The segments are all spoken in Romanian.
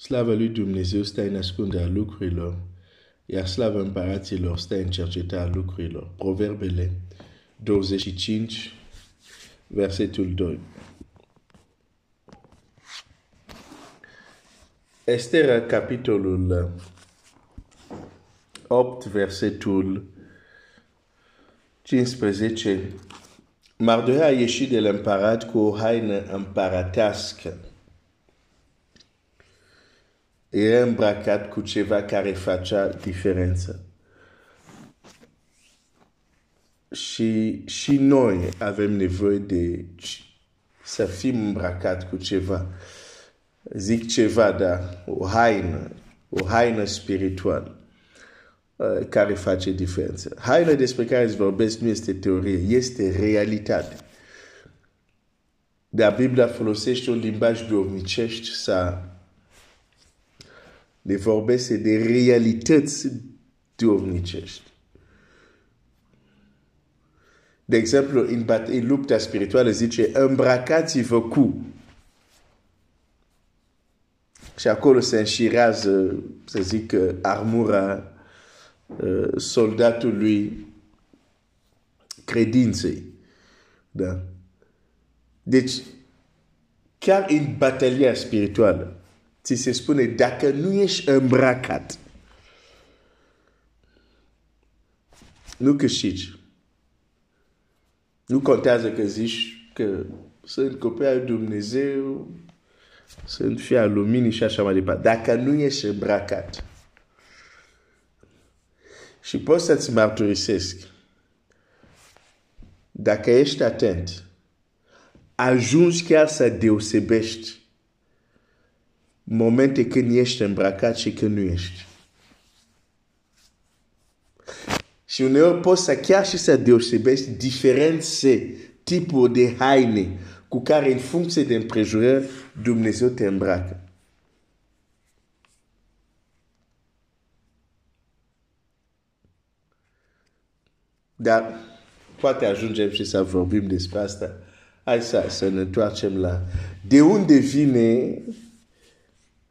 Slavă lui Dumnezeu stă în ascunderea lucrurilor, iar slavă împăraților stă în cercetarea lucrurilor. Proverbele 25, versetul 2. Estera, capitolul 8, versetul 15. Mardohea a ieșit de la împărat cu o haină împăratească. Era îmbrăcat cu ceva care facea diferență. Și, și noi avem nevoie de să fim îmbrăcat cu ceva. Zic ceva, dar o haină, o haină spirituală care face diferență. Haina despre care îți vorbesc nu este teorie, este realitate. Dar Biblia folosește un limbaj duhovnicești să ne vorbește de realități duhovnicești. De exemplu, în, în lupta spirituală zice, îmbrăcați-vă cu. Și acolo se înșirează, să zic, armura uh, soldatului credinței. Da? Deci, chiar în batalia spirituală, ți se spune, dacă nu ești îmbrăcat, nu câștigi. Nu contează că zici că sunt copii al Dumnezeu, sunt fii al luminii și așa mai departe. Dacă nu ești îmbrăcat, și pot să-ți mărturisesc, dacă ești atent, ajungi chiar să deosebești momente când ești îmbrăcat și când nu ești. Și uneori poți să chiar și să deosebești diferențe, tipuri de haine cu care în funcție de împrejurări Dumnezeu te îmbracă. Dar poate ajungem și să vorbim despre asta. Hai să, să ne întoarcem la de unde vine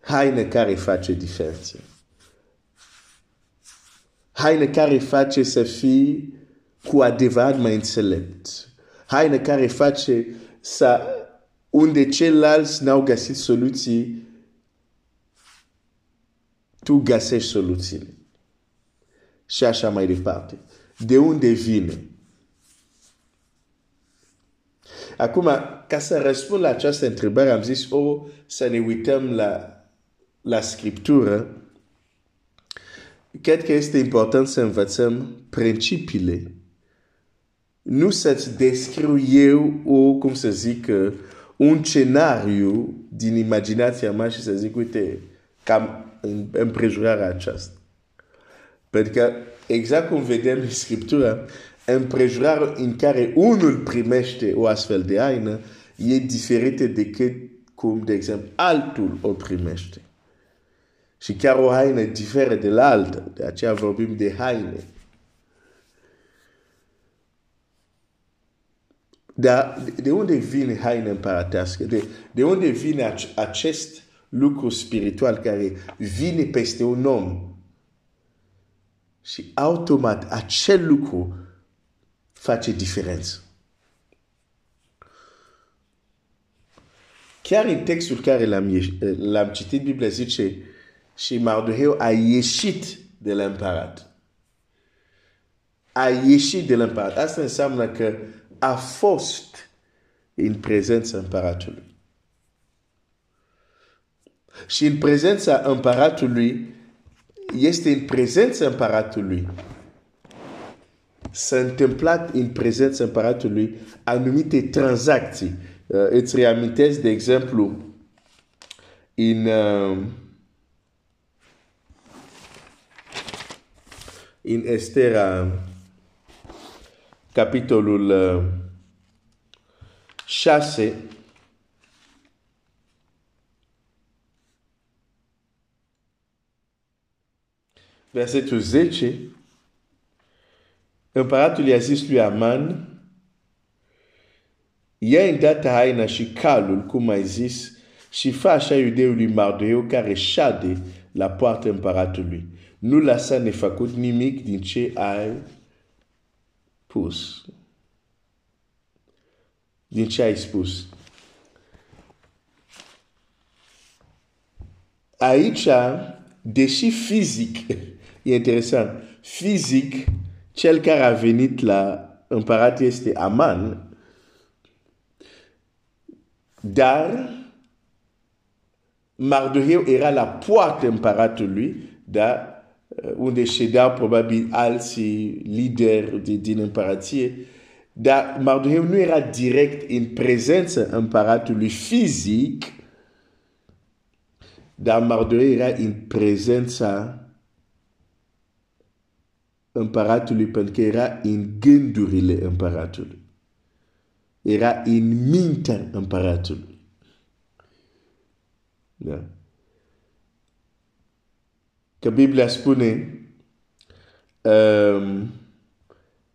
haine care face diferență. Haine care face să fii cu adevărat mai înțelept. Haine care face să unde ceilalți n-au găsit soluții, tu găsești soluțiile. Și așa mai departe. De unde vine? Acum, ca să răspund la această întrebare, am zis, o, oh, să ne uităm la, la Scriptură. Cred că este important să învățăm principiile. Nu să-ți descriu eu, o, cum să zic, un scenariu din imaginația mea și să zic, uite, cam împrejurarea aceasta. Pentru că, exact cum vedem în Scriptură, împrejurarea în care unul primește o astfel de haină e diferită decât cum, de exemplu, altul o primește. Și chiar o haină diferă de la altă. De aceea vorbim de haine. Dar de unde vine haine împărătească? De, de unde vine acest lucru spiritual care vine peste un om și automat acel lucru face diferență. Chiar în textul care l-am, l-am citit, Biblia zice și Mardoheu a ieșit de la împărat. A ieșit de la împărat. Asta înseamnă că a fost în prezența împăratului. Și în prezența împăratului este în prezența împăratului. S-a întâmplat în prezența împăratului anumite tranzacții. Uh, îți reamintesc, de exemplu, în, uh, în Estera, capitolul uh, 6, versetul 10, împăratul i-a zis lui Aman, ia îndată haina și calul, cum ai zis, și fa așa iudeului Mardeu care șade la poartă împăratului. Nu lăsa nefăcut nimic din ce ai pus. Din ce ai spus. Aici, deși fizic, e interesant, fizic, cel care a venit la împărat este Aman, dar Mardoheu era la poartă împăratului, da? Unde ședeau probabil alții lideri din împărație, dar Mardoheu nu era direct în prezența împăratului fizic, dar Mardoheu era în prezența împăratului pentru că era în gândurile împăratului. Era în mintea împăratului. Da. Că Biblia spune um,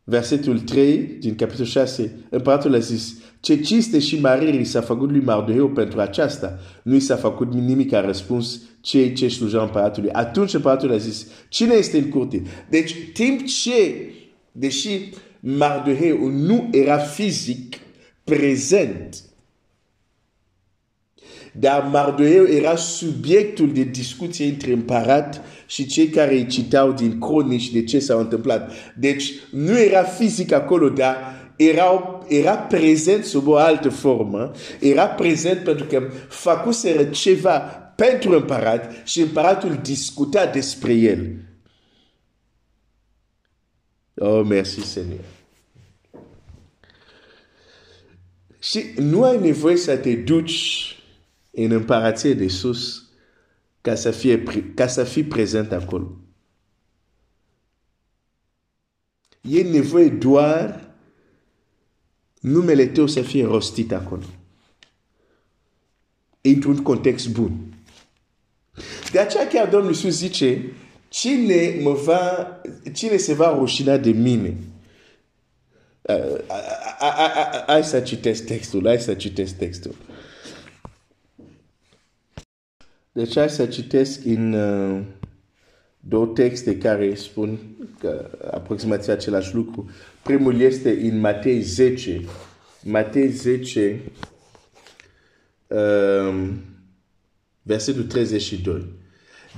versetul 3 din capitolul 6, împăratul a zis, ce cinste și marire s-a făcut lui Mardoheu pentru aceasta, nu i s-a făcut nimic, a răspuns cei ce slujeau împăratului. Atunci împăratul a zis, cine este în curte? Deci, timp ce, deși Mardoheu nu era fizic prezent, dar Mardoheu era subiectul de discuție între împărat și cei care îi citau din cronici de ce s-a întâmplat. Deci nu era fizic acolo, dar era, era prezent sub o altă formă, era prezent pentru că făcuseră ceva pentru împărat și împăratul discuta despre el. Oh, merci Seigneur. Și nu ai nevoie să te duci în împărație de sus ca să, fie, ca să fii prezent acolo. E nevoie doar numele tău să fie rostit acolo. Într-un context bun. De aceea chiar Domnul Iisus zice, cine, mă va, cine se va rușina de mine? Hai să citesc textul, hai să citesc textul. Deci hai să citesc în uh, două texte care spun că aproximativ același lucru. Primul este în Matei 10. Matei 10, um, versetul 32.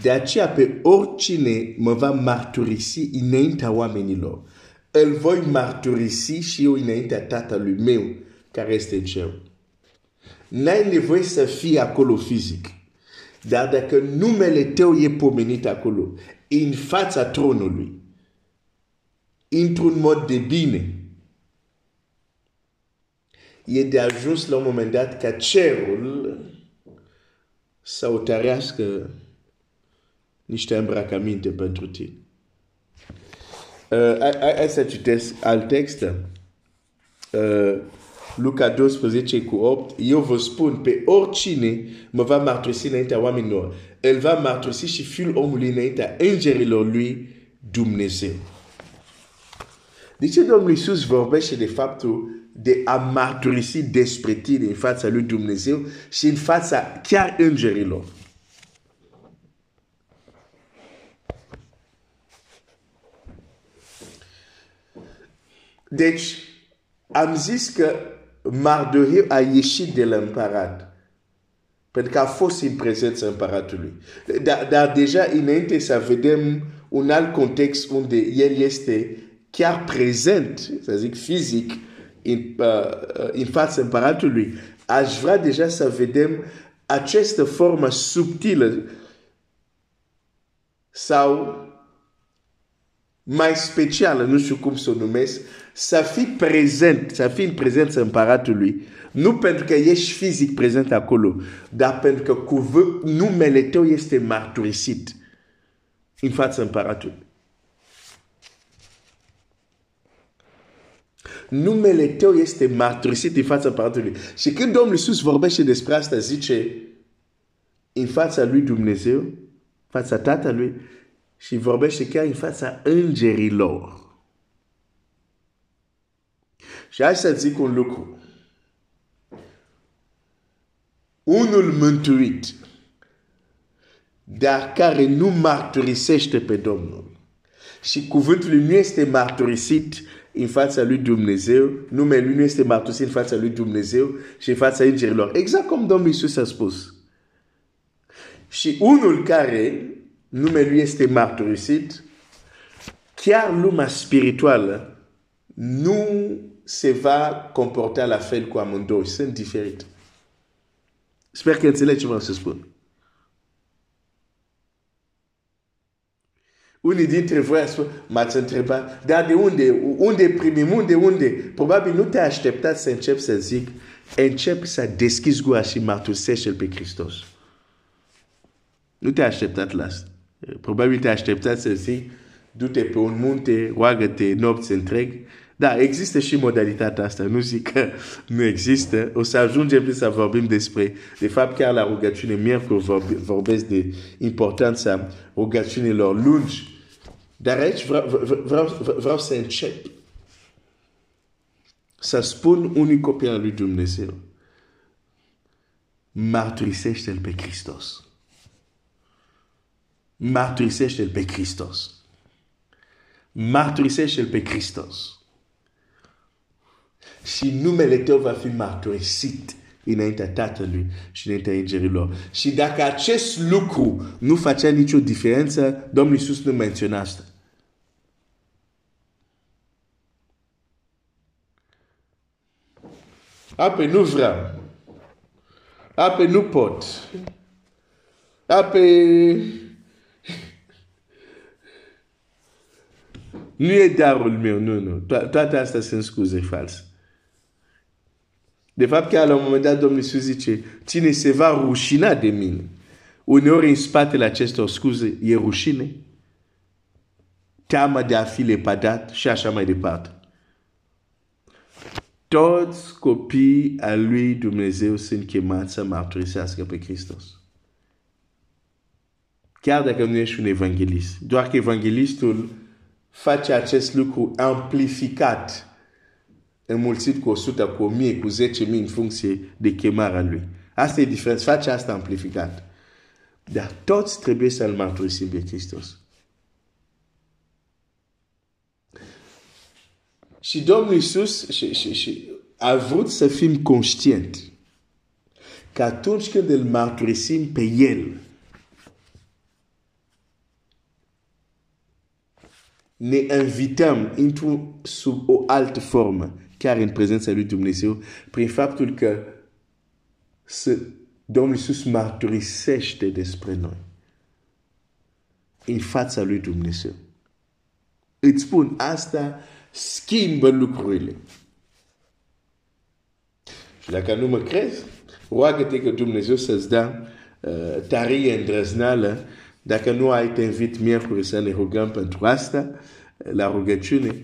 De aceea pe oricine mă va marturisi înaintea oamenilor, îl voi marturisi și eu înaintea tatălui meu care este în cer. N-ai nevoie să fii acolo fizic. Dar dacă numele tău e pomenit acolo, în fața tronului, într-un mod de bine, e de ajuns la un moment dat ca cerul să otărească niște îmbrăcăminte pentru tine. Uh, hai să citesc alt text. Uh, Luca 12 cu 8, eu vă spun, pe oricine mă va mărturisi înaintea oamenilor, el va mărturisi și fiul omului înaintea îngerilor lui Dumnezeu. De ce Domnul Iisus vorbește de faptul de a mărturisi despre tine în fața lui Dumnezeu și în fața chiar îngerilor? Deci, am zis că Mardoheu a ieșit de la. Pentru a fost în prezența împăratului. Dar, dar deja înainte să vedem un alt context unde el este chiar prezent, să zic fizic, în, uh, în fața împăratului, aș vrea deja să vedem această formă subtilă sau mai specială, nu știu cum să o numesc, să fii prezent, să fii în prezența împăratului, nu pentru că ești fizic prezent acolo, dar pentru că cuvânt, numele tău este marturisit în fața împăratului. Numele tău este marturisit în fața împăratului. Și când Domnul Iisus vorbește despre asta, zice în fața lui Dumnezeu, fața Tatălui, și vorbește chiar în fața îngerilor. Și hai să zic un lucru. unul mântuit, dar care nu marturisește pe Domnul. Și cuvântul lui nu este marturisit în fața lui Dumnezeu, numele lui nu este marturisit în fața lui Dumnezeu și în fața îngerilor. Exact cum Domnul Iisus a spus. Și unul care numele lui este marturisit, chiar lumea spirituală nu se va comporta la fel cu amândoi. Sunt diferite. Sper că înțelegi ce vreau să spun. Unii dintre voi m-ați întrebat, dar de unde? Unde primim? Unde? Unde? Probabil nu te așteptat să încep să zic, încep să deschizi gura și mărturisește pe Hristos. Nu te așteptat la asta. Probabil te așteptat să zic, du-te pe un munte, roagă-te nopți întreg. Da, există și modalitatea asta. Nu zic că nu există. O să ajungem să vorbim despre, de fapt, chiar la rugăciune miercuri vorbesc de importanța rugăciunilor lungi dar aici vreau, vreau, vreau să încep să spun unui copil al lui Dumnezeu, marturisește-L pe Hristos. Marturisește-L pe Hristos. Marturisește-L pe Hristos. Și numele tău va fi marturisit înaintea Tatălui și înaintea îngerilor. Și dacă acest lucru nu facea nicio diferență, Domnul Iisus nu menționa asta. Apoi nu vreau. Apoi nu pot. Apoi... Nu e darul meu, nu, nu. To toate astea sunt scuze false. De fapt, chiar la un moment dat, Domnul Iisus zice, cine se va rușina de mine. Uneori în spatele acestor scuze e rușine, teama de a fi lepădat și așa mai departe. Toți copiii a lui Dumnezeu sunt chemați să mărturisească pe Hristos. Chiar dacă nu ești un evanghelist. Doar că evanghelistul face acest lucru amplificat, înmulțit cu 100, cu 1000, cu 10.000 în funcție de chemarea lui. Asta e diferența. Face asta amplificat. Dar toți trebuie să-L mărturisim pe Hristos. Și Domnul Iisus și, și, și a vrut să fim conștienți că atunci când îl mărturisim pe El, ne invităm într-o sub o altă formă, chiar în prezența lui Dumnezeu, prin faptul că Domnul Iisus mărturisește despre noi în fața lui Dumnezeu. Îți spun, asta schimbă lucrurile. Și dacă nu mă crezi, roagă-te că Dumnezeu să-ți dea uh. Dacă nu ai, te invit miercuri să ne rugăm pentru asta, la rugăciune.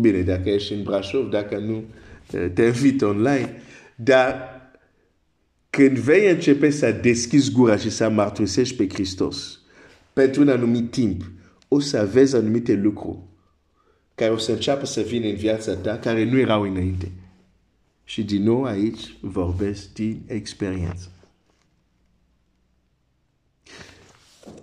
Bine, dacă ești în Brașov, dacă nu, uh, te invit online. Dar când vei începe să deschizi gura și să mărturisești pe Hristos pentru un anumit timp, o să vezi anumite lucruri care o să înceapă să vină în viața ta, care nu erau înainte. Și din nou aici vorbesc din experiență.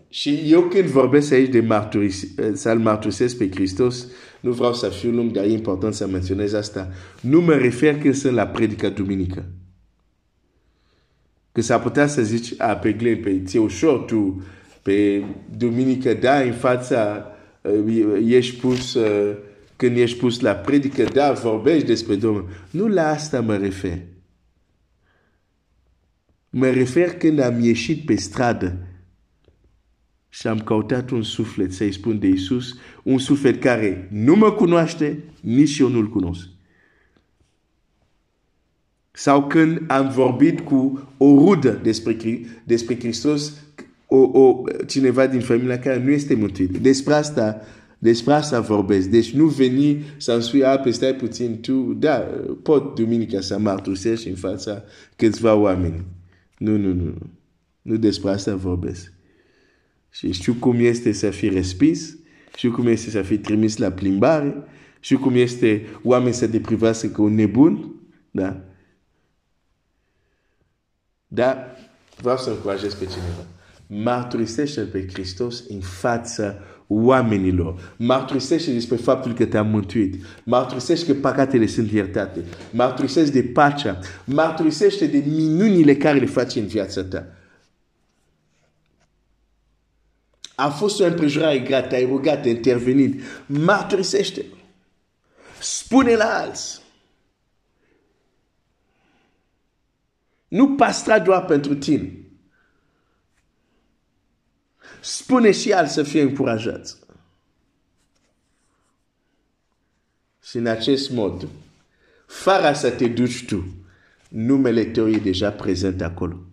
Și eu când vorbesc aici de marturis, să-L marturisesc pe Hristos, nu vreau să fiu lung, dar e important să menționez asta. Nu mă refer când sunt la predica duminică. Că s-ar putea să zici, a, pe Glen, pe ți ușor tu, pe duminică, da, în fața Uh, ești pus, uh, când ești pus la predică, da, vorbești despre Domnul. Nu la asta mă refer. Mă refer când am ieșit pe stradă și am căutat un suflet să-i spun de Isus, un suflet care nu mă cunoaște, nici eu nu-l cunosc. Sau când am vorbit cu o rudă despre, despre Hristos o, o, cineva din familia care nu este mântuit. Despre asta, despre asta vorbesc. Deci nu veni să-mi spui, a, pe stai puțin tu, da, pot duminica să mărturisești în fața câțiva oameni. Nu, nu, nu. Nu despre asta vorbesc. Și știu cum este să fii respins, știu cum este să fii trimis la plimbare, știu cum este oameni să te privească cu un nebun, da? Dar vreau să încurajez pe cineva. Mărturisește pe Hristos în fața oamenilor. Mărturisește despre faptul că te-a mântuit. Mărturisește că păcatele sunt iertate. Mărturisește de pacea. Mărturisește de minunile care le faci în viața ta. A fost o împrejurare gata, ai rugat, ai intervenit. Mărturisește. Spune la alții. Nu pastra doar pentru tine. Spune și al să fie încurajat. Și în acest mod, fără să te duci tu, numele tău e deja prezent acolo.